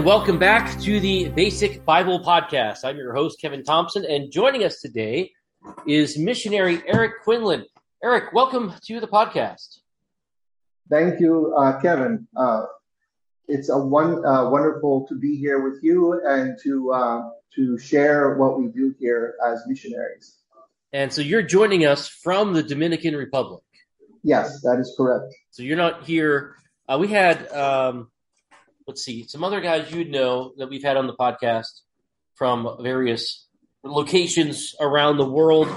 And welcome back to the Basic Bible Podcast. I'm your host, Kevin Thompson, and joining us today is missionary Eric Quinlan. Eric, welcome to the podcast. Thank you, uh, Kevin. Uh, it's a one uh, wonderful to be here with you and to uh, to share what we do here as missionaries. And so you're joining us from the Dominican Republic. Yes, that is correct. So you're not here. Uh, we had, um, let's see, some other guys you'd know that we've had on the podcast from various locations around the world.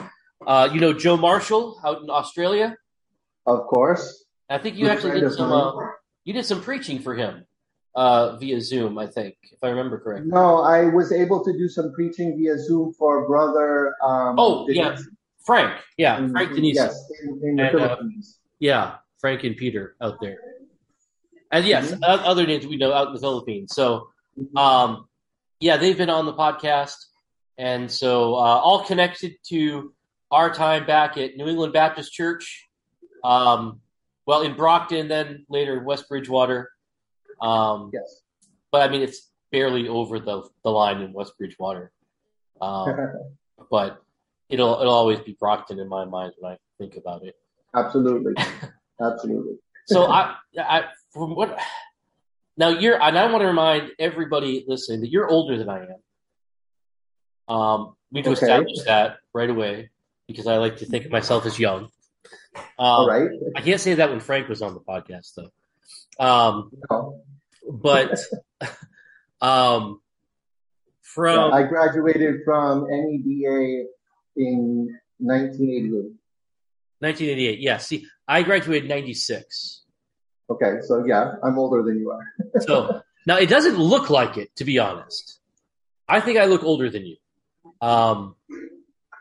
Uh, you know Joe Marshall out in Australia. Of course. I think you Good actually did some. Uh, you did some preaching for him uh, via Zoom. I think, if I remember correctly. No, I was able to do some preaching via Zoom for brother. Um, Oh, yeah. Frank, yeah, in- Frank Denise. Yes, in, in And, uh, Yeah, Frank and Peter out there. And yes, Mhm. other names we know out in the Philippines. So, um, yeah, they've been on the podcast. And so, uh, all connected to our time back at New England Baptist Church. Um, well, in Brockton, then later West Bridgewater. Um, yes. but I mean, it's barely over the, the line in West Bridgewater. Um, but it'll, it'll always be Brockton in my mind when I think about it. Absolutely. Absolutely. So I, I from what now you're, and I want to remind everybody listening that you're older than I am. Um, we need to Okay. establish that right away because I like to think of myself as young. Um, All right. I can't say that when Frank was on the podcast though. Um, No. but um, from I graduated from NEBA in 1988. 1988, yeah. See, I graduated '96. Okay, so yeah, I'm older than you are. So now it doesn't look like it, to be honest. I think I look older than you. Um,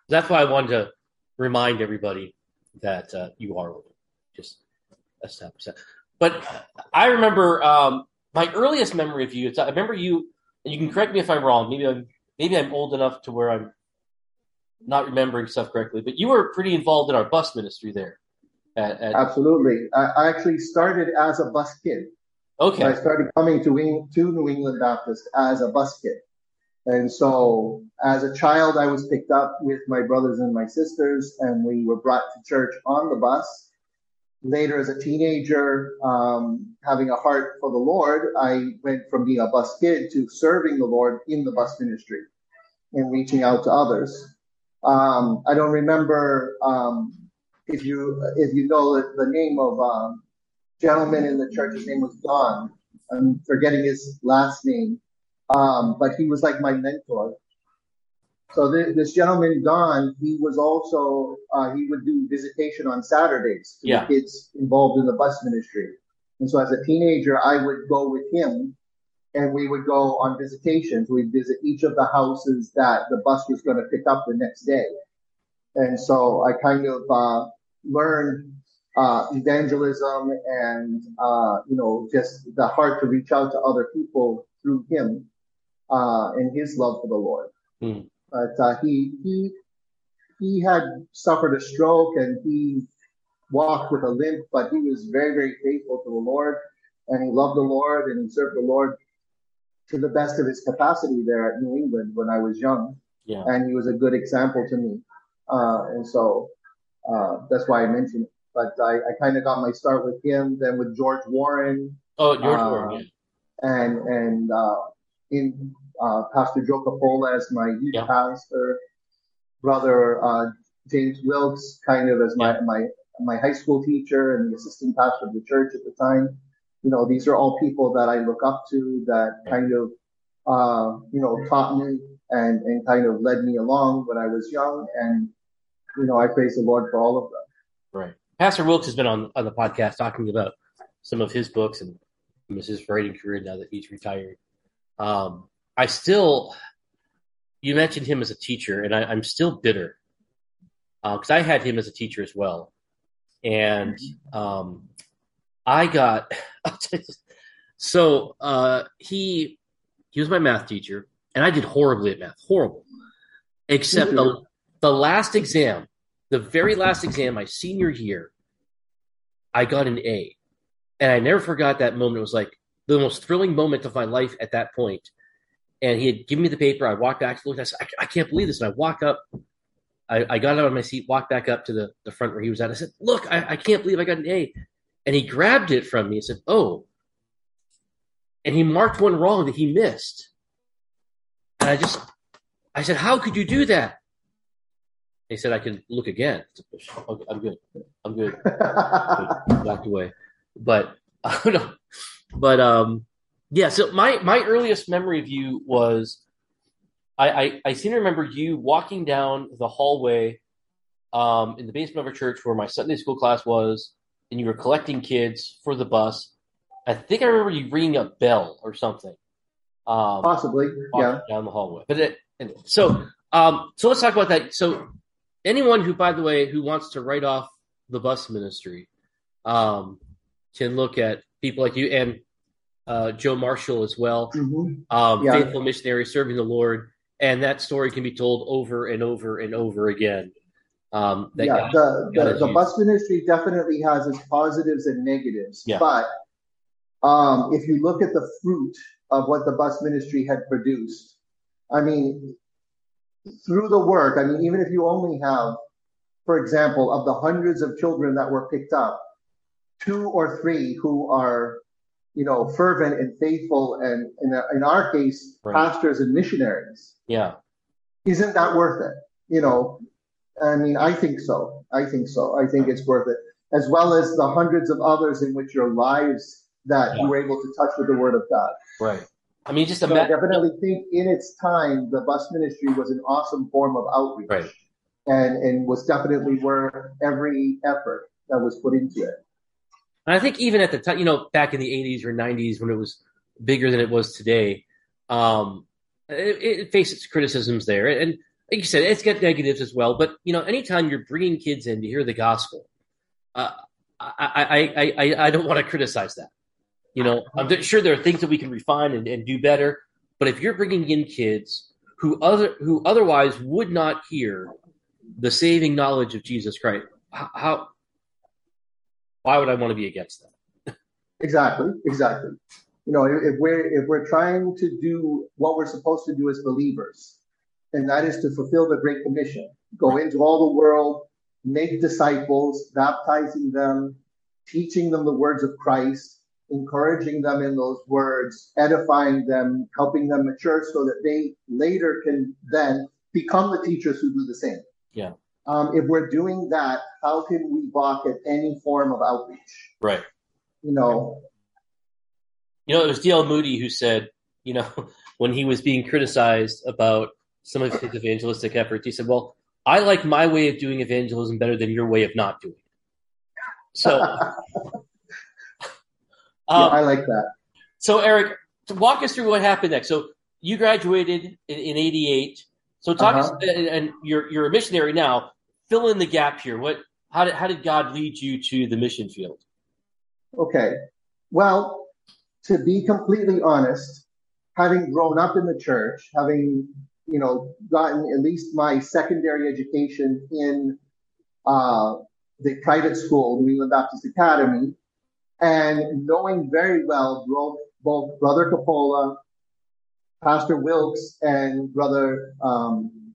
that's why I wanted to remind everybody that uh, you are older. Just establish that. But I remember um, my earliest memory of you. It's, I remember you. And you can correct me if I'm wrong. Maybe I'm maybe I'm old enough to where I'm not remembering stuff correctly. But you were pretty involved in our bus ministry there. At, at, Absolutely. I, I actually started as a bus kid. okay. I started coming to, Wing, to New England Baptist as a bus kid. And so as a child, I was picked up with my brothers and my sisters, and we were brought to church on the bus. Later, as a teenager, um, having a heart for the Lord, I went from being a bus kid to serving the Lord in the bus ministry and reaching out to others. Um, I don't remember um, if you if you know the, the name of um, gentleman in the church. His name was Don. I'm forgetting his last name, um, but he was like my mentor. So th- this gentleman, Don, he was also uh, he would do visitation on Saturdays to Yeah. the kids involved in the bus ministry. And so as a teenager, I would go with him, and we would go on visitations. We'd visit each of the houses that the bus was going to pick up the next day. And so I kind of uh, learned uh, evangelism and uh, you know just the heart to reach out to other people through him uh, and his love for the Lord. Hmm. But uh, he he he had suffered a stroke and he walked with a limp, but he was very very faithful to the Lord and he loved the Lord and he served the Lord to the best of his capacity there at New England when I was young Yeah. and he was a good example to me. Uh, and so uh, that's why I mentioned it. But I, I kind of got my start with him, then with George Warren, Oh, George Uh, Warren, yeah. and and uh, in uh, Pastor Joe Capola as my youth Yeah. pastor, brother uh, James Wilkes kind of as my, Yeah. my my high school teacher and the assistant pastor of the church at the time. You know, these are all people that I look up to that kind of uh, you know taught me and and kind of led me along when I was young, and you know I praise the Lord for all of them. Right. Pastor Wilkes has been on, on the podcast talking about some of his books and his writing career now that he's retired. Um, I still, you mentioned him as a teacher, and I, I'm still bitter because I had him as a teacher as well. And um, I got, so uh, he, he was my math teacher, and I did horribly at math, horrible. Except the last exam, the very last exam, my senior year, I got an A. And I never forgot that moment. It was like, the most thrilling moment of my life at that point. And he had given me the paper. I walked back, looked, I said, I, I can't believe this. And I walk up, I, I, got out of my seat, walked back up to the, the front where he was at. I said, Look, I, I can't believe I got an A. And he grabbed it from me and said, Oh. And he marked one wrong that he missed. And I just, I said, How could you do that? He said, I can look again. I'm good. I'm good. Backed away. But, but, um, yeah, so my, my earliest memory of you was I, I, I seem to remember you walking down the hallway um, in the basement of a church where my Sunday school class was, and you were collecting kids for the bus. I think I remember you ringing a bell or something. Um, Possibly, yeah. Down the hallway, but it, anyway, so um, so let's talk about that. So anyone who, by the way, who wants to write off the bus ministry, um, can look at people like you and uh, Joe Marshall as well, mm-hmm. um, yeah. faithful missionary serving the Lord, and that story can be told over and over and over again. Um, yeah, the, the, the bus ministry definitely has its positives and negatives, yeah. but um, if you look at the fruit of what the bus ministry had produced, I mean, through the work, I mean, even if you only have, for example, of the hundreds of children that were picked up, two or three who are you know, fervent and faithful, and in, in our case, right. pastors and missionaries. Yeah. Isn't that worth it? You know, I mean, I think so. I think so. I think it's worth it, as well as the hundreds of others in which your lives that yeah. you were able to touch with the Word of God. Right. I mean, just so I definitely think in its time, the bus ministry was an awesome form of outreach, right. and and was definitely worth every effort that was put into it. And I think even at the time, you know, back in the 80s or 90s when it was bigger than it was today, um, it, it faced its criticisms there. And like you said, it's got negatives as well. But, you know, anytime you're bringing kids in to hear the gospel, uh, I, I, I, I don't want to criticize that. You know, I'm sure there are things that we can refine and, and do better. But if you're bringing in kids who other who otherwise would not hear the saving knowledge of Jesus Christ, how why would I want to be against them? exactly, exactly. You know, if we're if we're trying to do what we're supposed to do as believers, and that is to fulfill the Great Commission, go into all the world, make disciples, baptizing them, teaching them the words of Christ, encouraging them in those words, edifying them, helping them mature so that they later can then become the teachers who do the same. Yeah. Um, if we're doing that, how can we balk at any form of outreach? Right. You know. You know, it was D.L. Moody who said, you know, when he was being criticized about some of his evangelistic efforts, he said, "Well, I like my way of doing evangelism better than your way of not doing it." So, um, yeah, I like that. So, Eric, to walk us through what happened next. So, you graduated in, in '88. So talk uh-huh. us, and you're you're a missionary now. Fill in the gap here. What how did how did God lead you to the mission field? Okay, well, to be completely honest, having grown up in the church, having you know gotten at least my secondary education in uh, the private school, New England Baptist Academy, and knowing very well both, both Brother Capola Pastor Wilkes and Brother um,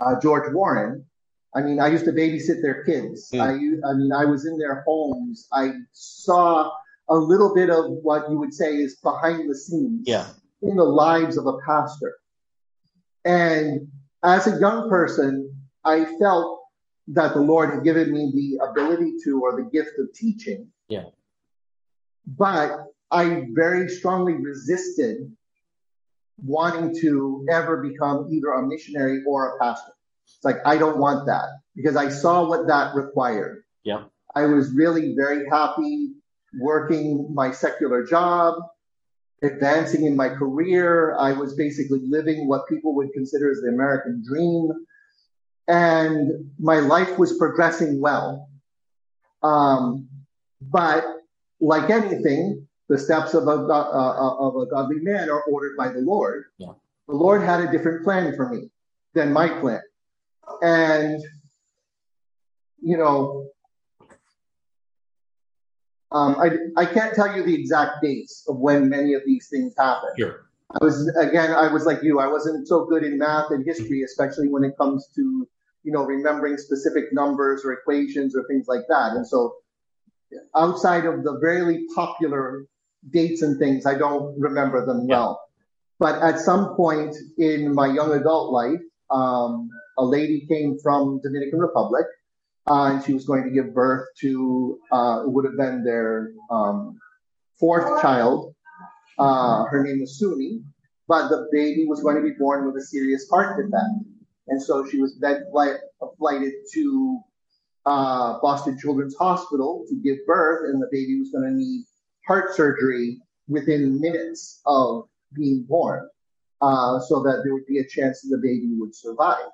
uh, George Warren. I mean, I used to babysit their kids. Mm. I, I mean, I was in their homes. I saw a little bit of what you would say is behind the scenes yeah. in the lives of a pastor. And as a young person, I felt that the Lord had given me the ability to or the gift of teaching. Yeah. But I very strongly resisted wanting to ever become either a missionary or a pastor. It's like, I don't want that because I saw what that required. Yeah. I was really very happy working my secular job, advancing in my career. I was basically living what people would consider as the American dream. And my life was progressing well. Um, but like anything, the steps of a, uh, uh, of a godly man are ordered by the Lord. Yeah. The Lord had a different plan for me than my plan. And, you know, Um, I, I can't tell you the exact dates of when many of these things happened. Sure. I was again, I was like you. I wasn't so good in math and history, especially when it comes to you know remembering specific numbers or equations or things like that. And so, outside of the very popular dates and things, I don't remember them well. But at some point in my young adult life, um, a lady came from Dominican Republic, uh, and she was going to give birth to uh, it would have been their um, fourth child. Uh, her name was Suni, but the baby was going to be born with a serious heart defect, and so she was then flight, flighted to uh, Boston Children's Hospital to give birth, and the baby was going to need heart surgery within minutes of being born, uh, so that there would be a chance that the baby would survive.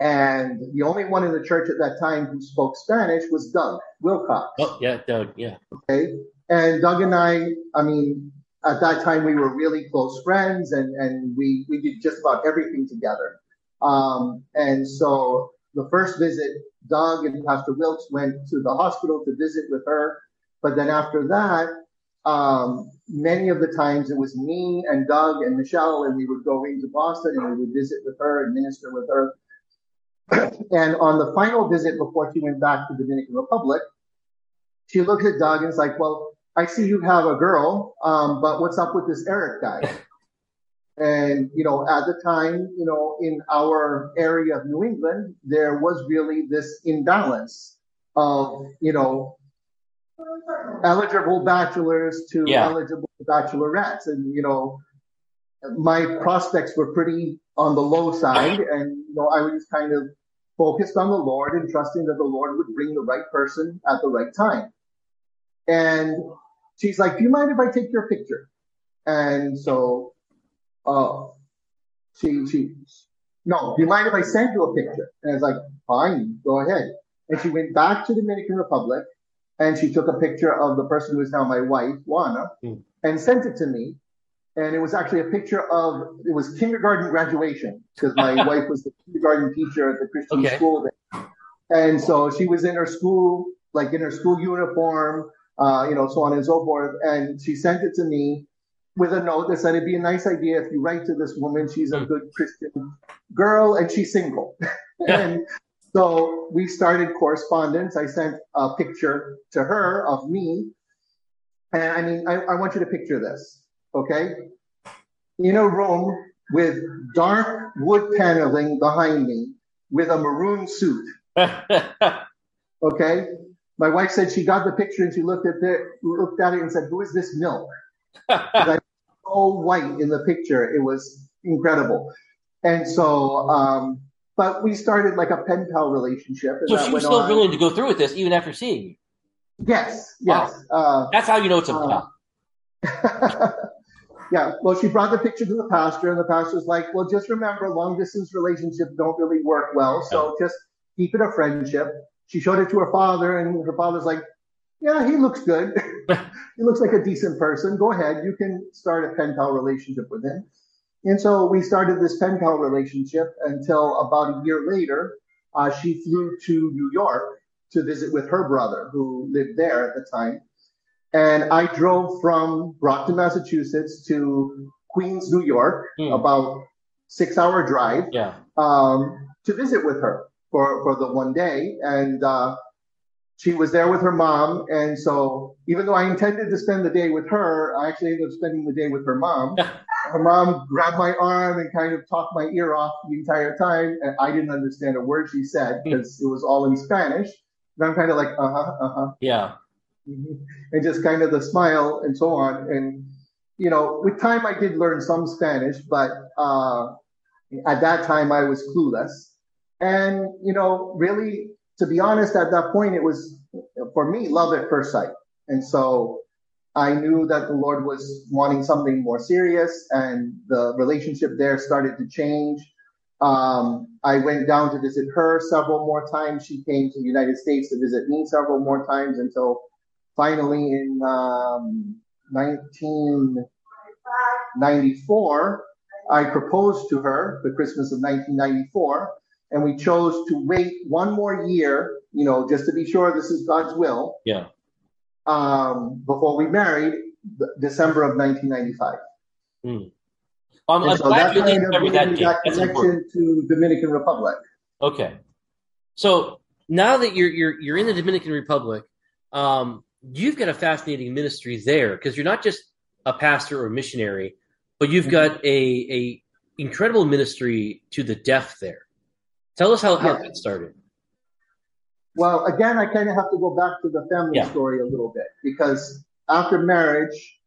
And the only one in the church at that time who spoke Spanish was Doug Wilcox. Oh, yeah, Doug, yeah. Okay. And Doug and I, I mean, at that time we were really close friends and, and we, we did just about everything together. Um, and so the first visit, Doug and Pastor Wilkes went to the hospital to visit with her. But then after that, um, many of the times it was me and Doug and Michelle, and we would go into Boston and we would visit with her and minister with her. and on the final visit before she went back to the Dominican Republic, she looked at Doug and was like, well, I see you have a girl, um, but what's up with this Eric guy? And, you know, at the time, you know, in our area of New England, there was really this imbalance of, you know, eligible bachelors to Yeah. eligible bachelorettes. And, you know, my prospects were pretty on the low side. And, you know, I was kind of focused on the Lord and trusting that the Lord would bring the right person at the right time. And she's like, do you mind if I take your picture? And so, uh, she, she, no, do you mind if I send you a picture? And I was like, fine, go ahead. And she went back to the Dominican Republic and she took a picture of the person who is now my wife, Juana, Hmm. and sent it to me. And it was actually a picture of, it was kindergarten graduation because my wife was the kindergarten teacher at the Christian Okay. school there. And so she was in her school, like in her school uniform, uh, you know, so on and so forth. And she sent it to me with a note that said it'd be a nice idea if you write to this woman. She's a mm. good Christian girl and she's single. Yeah. and so we started correspondence. I sent a picture to her of me. And I mean, I, I want you to picture this, okay? In a room with dark wood paneling behind me with a maroon suit. Okay. My wife said she got the picture and she looked at it, looked at it and said, "Who is this milk?" So white in the picture, it was incredible. And so, um, but we started like a pen pal relationship. And so she was still on. willing to go through with this even after seeing you. Yes, yes. Uh, That's how you know it's a Uh, yeah. Well, she brought the picture to the pastor, and the pastor's like, "Well, just remember, long distance relationships don't really work well, so just keep it a friendship." She showed it to her father, and her father's like, "Yeah, he looks good. he looks like a decent person. Go ahead, you can start a pen pal relationship with him." And so we started this pen pal relationship until about a year later, uh, she flew to New York to visit with her brother, who lived there at the time. And I drove from Brockton, Massachusetts to Queens, New York, Hmm. about six hour drive, yeah. um, to visit with her for, for the one day. And, uh, she was there with her mom. And so even though I intended to spend the day with her, I actually ended up spending the day with her mom. her mom grabbed my arm and kind of talked my ear off the entire time. And I didn't understand a word she said because it was all in Spanish. And I'm kind of like, uh huh, uh huh. Yeah. Mhm. and just kind of the smile and so on. And you know, with time, I did learn some Spanish, but uh, at that time, I was clueless. And you know, really, to be honest, at that point, it was for me love at first sight. And so I knew that the Lord was wanting something more serious, and the relationship there started to change. Um, I went down to visit her several more times. She came to the United States to visit me several more times until finally in um, 1994, I proposed to her the Christmas of 1994, and we chose to wait one more year, you know, just to be sure this is God's will. Yeah. um, before we married, December of 1995. Hmm. I'm, I'm so glad that you at least kind of that that important. connection to Dominican Republic. Okay. So now that you're you're you're in the Dominican Republic, um, you've got a fascinating ministry there because you're not just a pastor or missionary, but you've got a a incredible ministry to the deaf there. Tell us how, how Yeah. that started. Well, again, I kind of have to go back to the family Yeah. story a little bit because after marriage,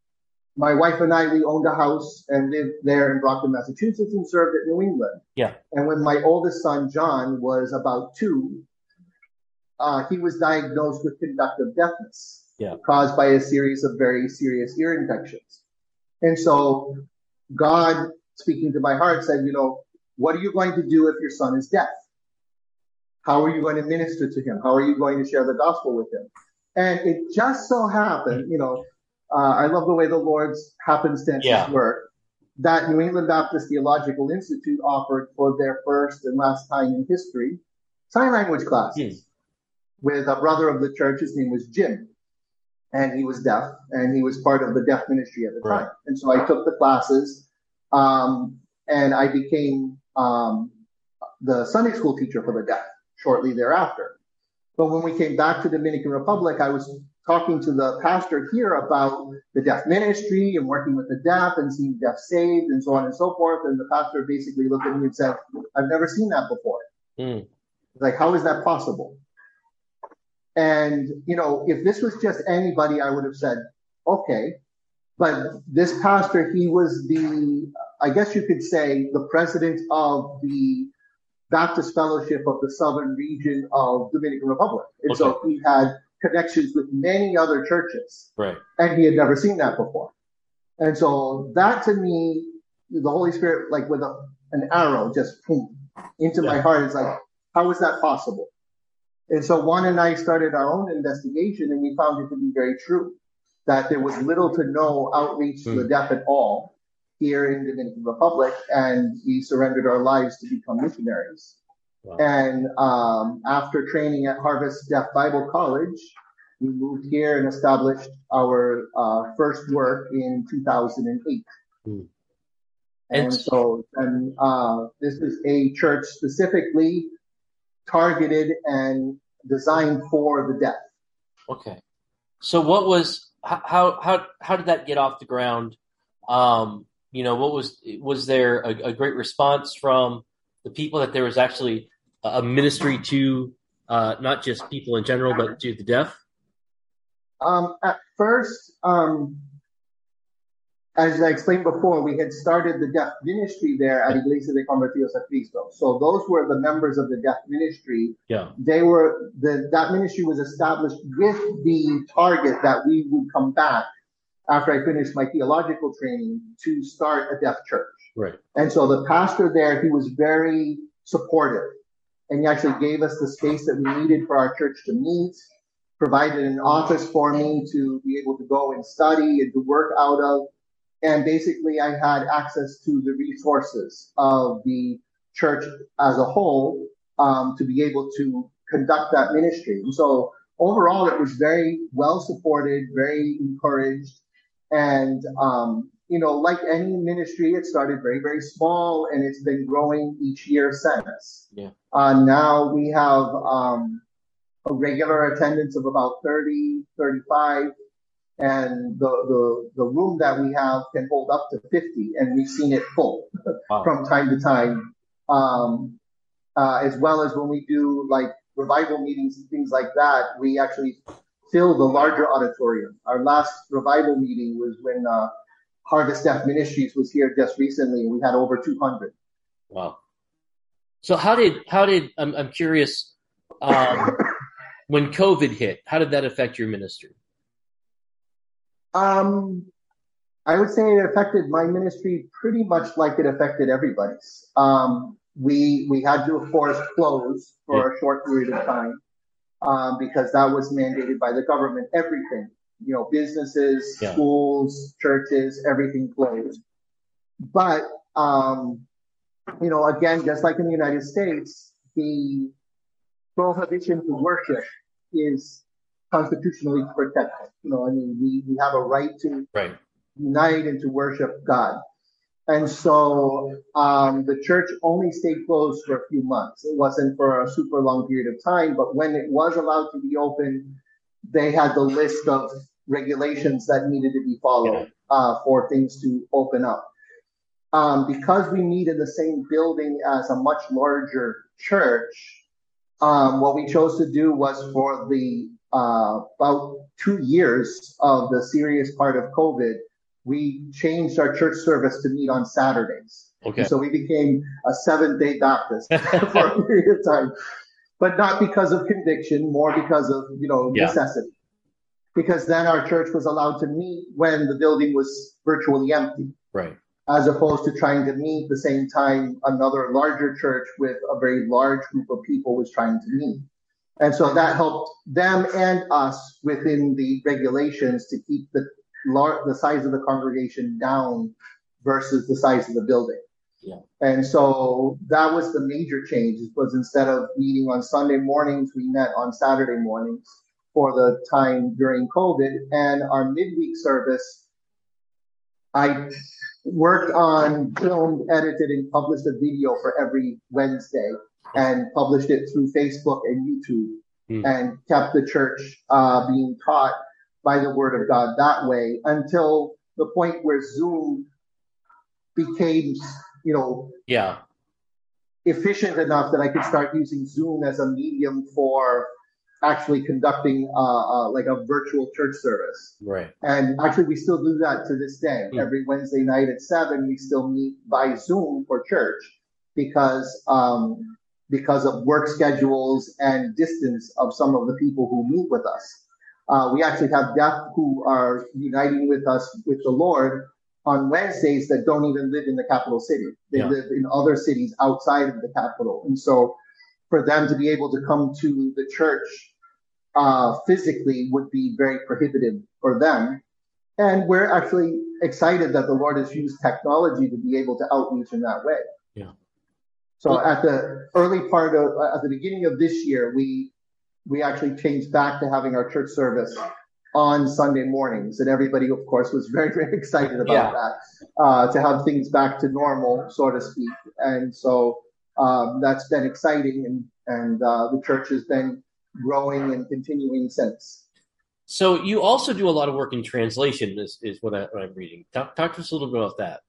my wife and I we owned a house and lived there in Brockton, Massachusetts, and served at New England. Yeah. And when my oldest son John was about two, uh, he was diagnosed with conductive deafness, Yeah. caused by a series of very serious ear infections. And so, God, speaking to my heart, said, "You know, what are you going to do if your son is deaf?" How are you going to minister to him? How are you going to share the gospel with him? And it just so happened, you know, uh, I love the way the Lord's happenstances Yeah. work. That New England Baptist Theological Institute offered for their first and last time in history sign language classes with a brother of the church. His name was Jim, and he was deaf, and he was part of the deaf ministry at the Right. time. And so I took the classes, um, and I became um, the Sunday school teacher for the deaf shortly thereafter. But when we came back to Dominican Republic, I was talking to the pastor here about the deaf ministry and working with the deaf and seeing deaf saved and so on and so forth. And the pastor basically looked at me and said, I've never seen that before. Hmm. Like, how is that possible? And, you know, if this was just anybody, I would have said, okay. But this pastor, he was the, I guess you could say, the president of the Baptist Fellowship of the Southern region of Dominican Republic. And so he had connections with many other churches Right. and he had never seen that before. And so that to me, the Holy Spirit, like with a, an arrow, just boom, into my heart. is like, how is that possible? And so Juan and I started our own investigation and we found it to be very true that there was little to no outreach to the Hmm. deaf at all here in the Dominican Republic. And we surrendered our lives to become missionaries. Wow. And um, after training at Harvest Deaf Bible College, we moved here and established our uh, first work in 2008. Hmm. And, And- so, and uh, this is a church specifically targeted and designed for the deaf. Okay. So what was h- how how how did that get off the ground? Um, you know, what was was there a, a great response from the people that there was actually a ministry to uh, not just people in general, but to the deaf? Um, at first, um, as I explained before, we had started the deaf ministry there at Iglesia de Convertidos a Cristo. So those were the members of the deaf ministry. Yeah. They were the that ministry was established with the target that we would come back after I finished my theological training to start a deaf church. Right. And so the pastor there, he was very supportive. And he actually gave us the space that we needed for our church to meet, provided an office for me to be able to go and study and to work out of. And basically, I had access to the resources of the church as a whole um, to be able to conduct that ministry. And so overall, it was very well supported, very encouraged. And, um, you know, like any ministry, it started very, very small and it's been growing each year since. Yeah. Uh, now we have um, a regular attendance of about 30, 35 and the, the, the room that we have can hold up to 50 and we've seen it full Wow. from time to time. Um, uh, as well as when we do like revival meetings and things like that, we actually fill the larger auditorium. Our last revival meeting was when, uh, Harvest Deaf Ministries was here just recently and we had over 200. Wow. So how did how did I'm I'm curious um, when COVID hit? How did that affect your ministry? Um, I would say it affected my ministry pretty much like it affected everybody's. Um, we we had to of course close for a short period of time um, because that was mandated by the government. Everything, you know, businesses, Yeah. schools, churches, everything closed. But um, you know, again, just like in the United States, the prohibition to worship is constitutionally protected. You know, I mean, we, we have a right to Right. unite and to worship God. And so um, the church only stayed closed for a few months. It wasn't for a super long period of time, but when it was allowed to be open, they had the list of regulations that needed to be followed uh, for things to open up. Um, because we meet in the same building as a much larger church, um, what we chose to do was for the uh, about two years of the serious part of COVID, we changed our church service to meet on Saturdays. Okay. So we became a seven day Baptist for a period of time, but not because of conviction, more because of, you know, Yeah. necessity. Because then our church was allowed to meet when the building was virtually empty, Right. as opposed to trying to meet the same time another larger church with a very large group of people was trying to meet. And so that helped them and us within the regulations to keep the lar- the size of the congregation down versus the size of the building. Yeah. And so that was the major change. Was instead of meeting on Sunday mornings, we met on Saturday mornings for the time during COVID. And our midweek service, I worked on, filmed, edited, and published a video for every Wednesday and published it through Facebook and YouTube Hmm. and kept the church uh, being taught by the word of God that way until the point where Zoom became, you know, Yeah. efficient enough that I could start using Zoom as a medium for actually conducting uh, uh, like a virtual church service. Right. And actually, we still do that to this day. Hmm. Every Wednesday night at seven, we still meet by Zoom for church because um, because of work schedules and distance of some of the people who meet with us. Uh, we actually have deaf who are uniting with us with the Lord on Wednesdays that don't even live in the capital city. They Yeah. live in other cities outside of the capital, and so for them to be able to come to the church uh, physically would be very prohibitive for them. And we're actually excited that the Lord has used technology to be able to outreach in that way. So at the early part of, at the beginning of this year, we, we actually changed back to having our church service on Sunday mornings. And everybody, of course, was very, very excited about Yeah. that, uh, to have things back to normal, so to speak. And so, um, that's been exciting and, and, uh, the church has been growing and continuing since. So you also do a lot of work in translation, is, is what, I, what I'm reading. Talk, talk to us a little bit about that.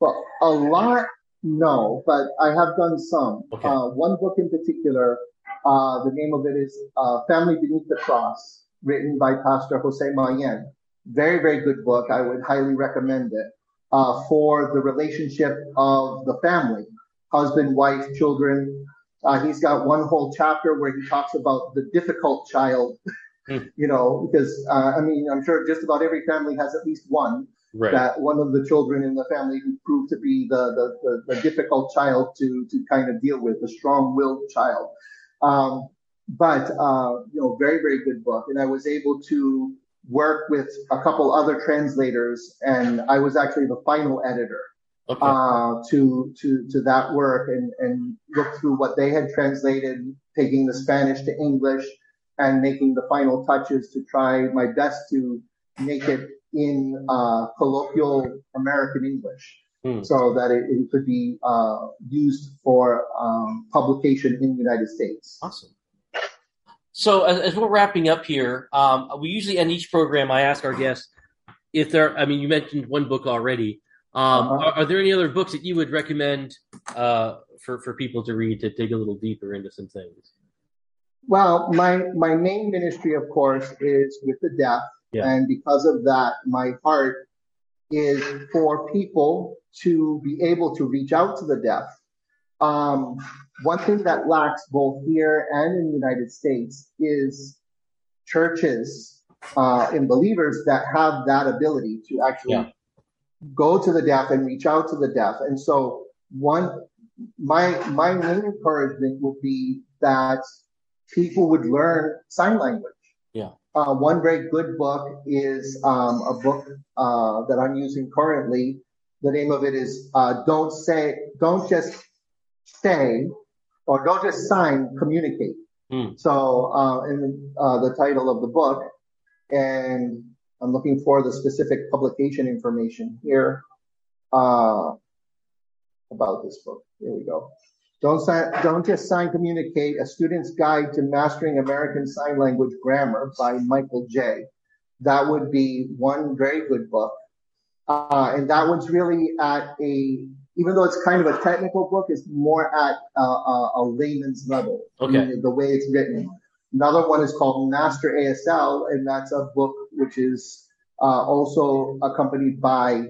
Well, a lot, no, but I have done some. Okay. Uh, one book in particular, uh, the name of it is uh, Family Beneath the Cross, written by Pastor Jose Mayen. Very, very good book. I would highly recommend it uh, for the relationship of the family, husband, wife, children. Uh, he's got one whole chapter where he talks about the difficult child. Hmm. You know, because uh, I mean, I'm sure just about every family has at least one Right. that one of the children in the family who proved to be the, the, the, the difficult child to, to kind of deal with, the strong-willed child. Um, but, uh, you know, very, very good book. And I was able to work with a couple other translators and I was actually the final editor, okay. uh, to, to, to that work and, and look through what they had translated, taking the Spanish to English and making the final touches to try my best to make it in uh, colloquial American English Hmm. so that it, it could be uh, used for um, publication in the United States. Awesome. So as, as we're wrapping up here, um, we usually end each program. I ask our guests if there. I mean, you mentioned one book already. Um, Uh-huh. are, are there any other books that you would recommend uh, for for people to read to dig a little deeper into some things? Well, my my main ministry, of course, is with the deaf, Yeah. and because of that, my heart is for people to be able to reach out to the deaf. Um, one thing that lacks both here and in the United States is churches uh, and believers that have that ability to actually Yeah. go to the deaf and reach out to the deaf. And so, one my my main encouragement would be that people would learn sign language. Yeah. Uh, one very good book is um, a book uh, that I'm using currently. The name of it is uh, "Don't Say, Don't Just Say, or Don't Just Sign, Communicate." Hmm. So, uh, in uh, the title of the book, and I'm looking for the specific publication information here uh, about this book. Here we go. Don't, sign, don't just sign communicate a student's guide to mastering American Sign Language grammar by Michelle Jay That would be one very good book. Uh, and that one's really at a, even though it's kind of a technical book, it's more at uh, a, a layman's level. Okay. The way it's written. Another one is called Master ASL, and that's a book which is uh, also accompanied by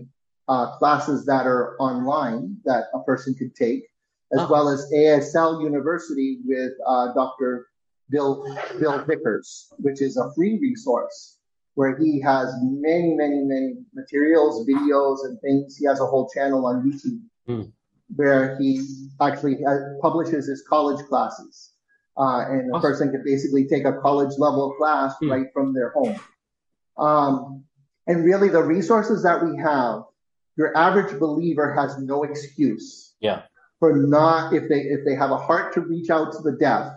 uh, classes that are online that a person could take as Oh. well as ASL University with uh, Dr. Bill Bill Vicars, which is a free resource where he has many, many, many materials, videos, and things. He has a whole channel on YouTube Hmm. where he actually uh, publishes his college classes, uh, and a Awesome. person can basically take a college level class Hmm. right from their home. Um, and really, the resources that we have, your average believer has no excuse Yeah. For not if they if they have a heart to reach out to the deaf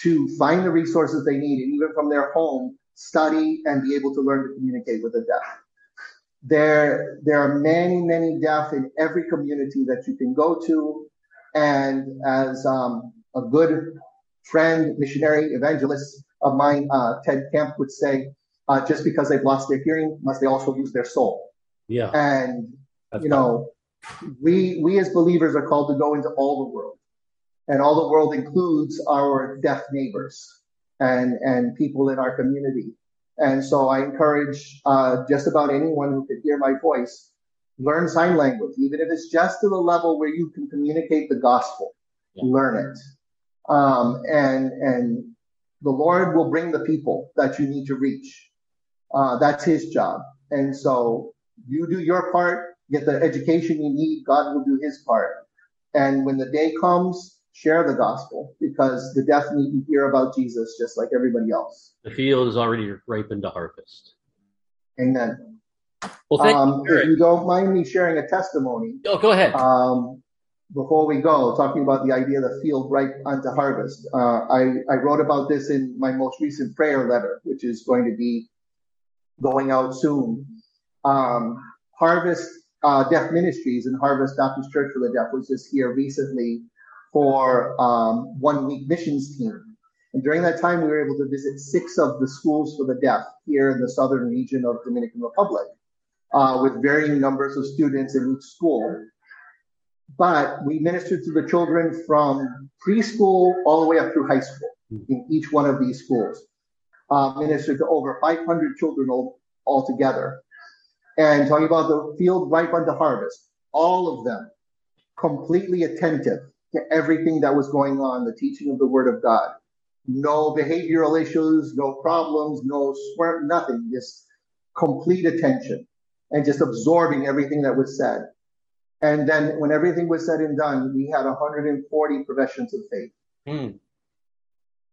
to find the resources they need and even from their home study and be able to learn to communicate with the deaf. There there are many many deaf in every community that you can go to. And as um, a good friend missionary evangelist of mine uh, ted camp would say uh, just because they've lost their hearing must they also lose their soul. Yeah. and That's you know, we we as believers are called to go into all the world, and all the world includes our deaf neighbors and and people in our community. And so I encourage uh, just about anyone who could hear my voice, learn sign language, even if it's just to the level where you can communicate the gospel. Yeah. Learn it, um, and and the Lord will bring the people that you need to reach. Uh, that's His job, and so you do your part, get the education you need, God will do his part. And when the day comes, share the gospel because the deaf need to hear about Jesus just like everybody else. The field is already ripened to harvest. Amen. Well, thank Um, you. if you don't mind me sharing a testimony, Oh, go ahead. um, before we go, talking about the idea of the field ripe unto harvest. Uh, I, I wrote about this in my most recent prayer letter, which is going to be going out soon. Um, Harvest uh, Deaf Ministries and Harvest Baptist Church for the Deaf was just here recently for um, one week missions team. And during that time, we were able to visit six of the schools for the deaf here in the southern region of Dominican Republic, uh, with varying numbers of students in each school. But we ministered to the children from preschool all the way up through high school in each one of these schools. Uh, ministered to over 500 children all, altogether. And talking about the field ripe unto harvest, all of them completely attentive to everything that was going on, the teaching of the Word of God. No behavioral issues, no problems, no nothing, just complete attention and just absorbing everything that was said. And then when everything was said and done, we had 140 professions of faith. Hmm.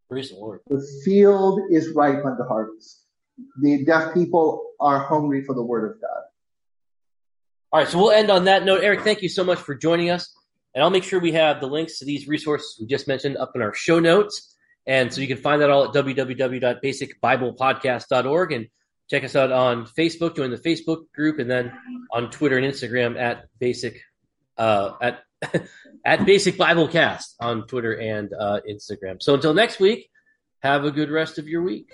Praise the Lord. The field is ripe unto harvest. The deaf people are hungry for the Word of God. All right, so we'll end on that note. Eric, thank you so much for joining us. And I'll make sure we have the links to these resources we just mentioned up in our show notes. And so you can find that all at www.basicbiblepodcast.org and check us out on Facebook, join the Facebook group, and then on Twitter and Instagram at basic uh, at at basic Biblecast on Twitter and uh, Instagram. So until next week, have a good rest of your week.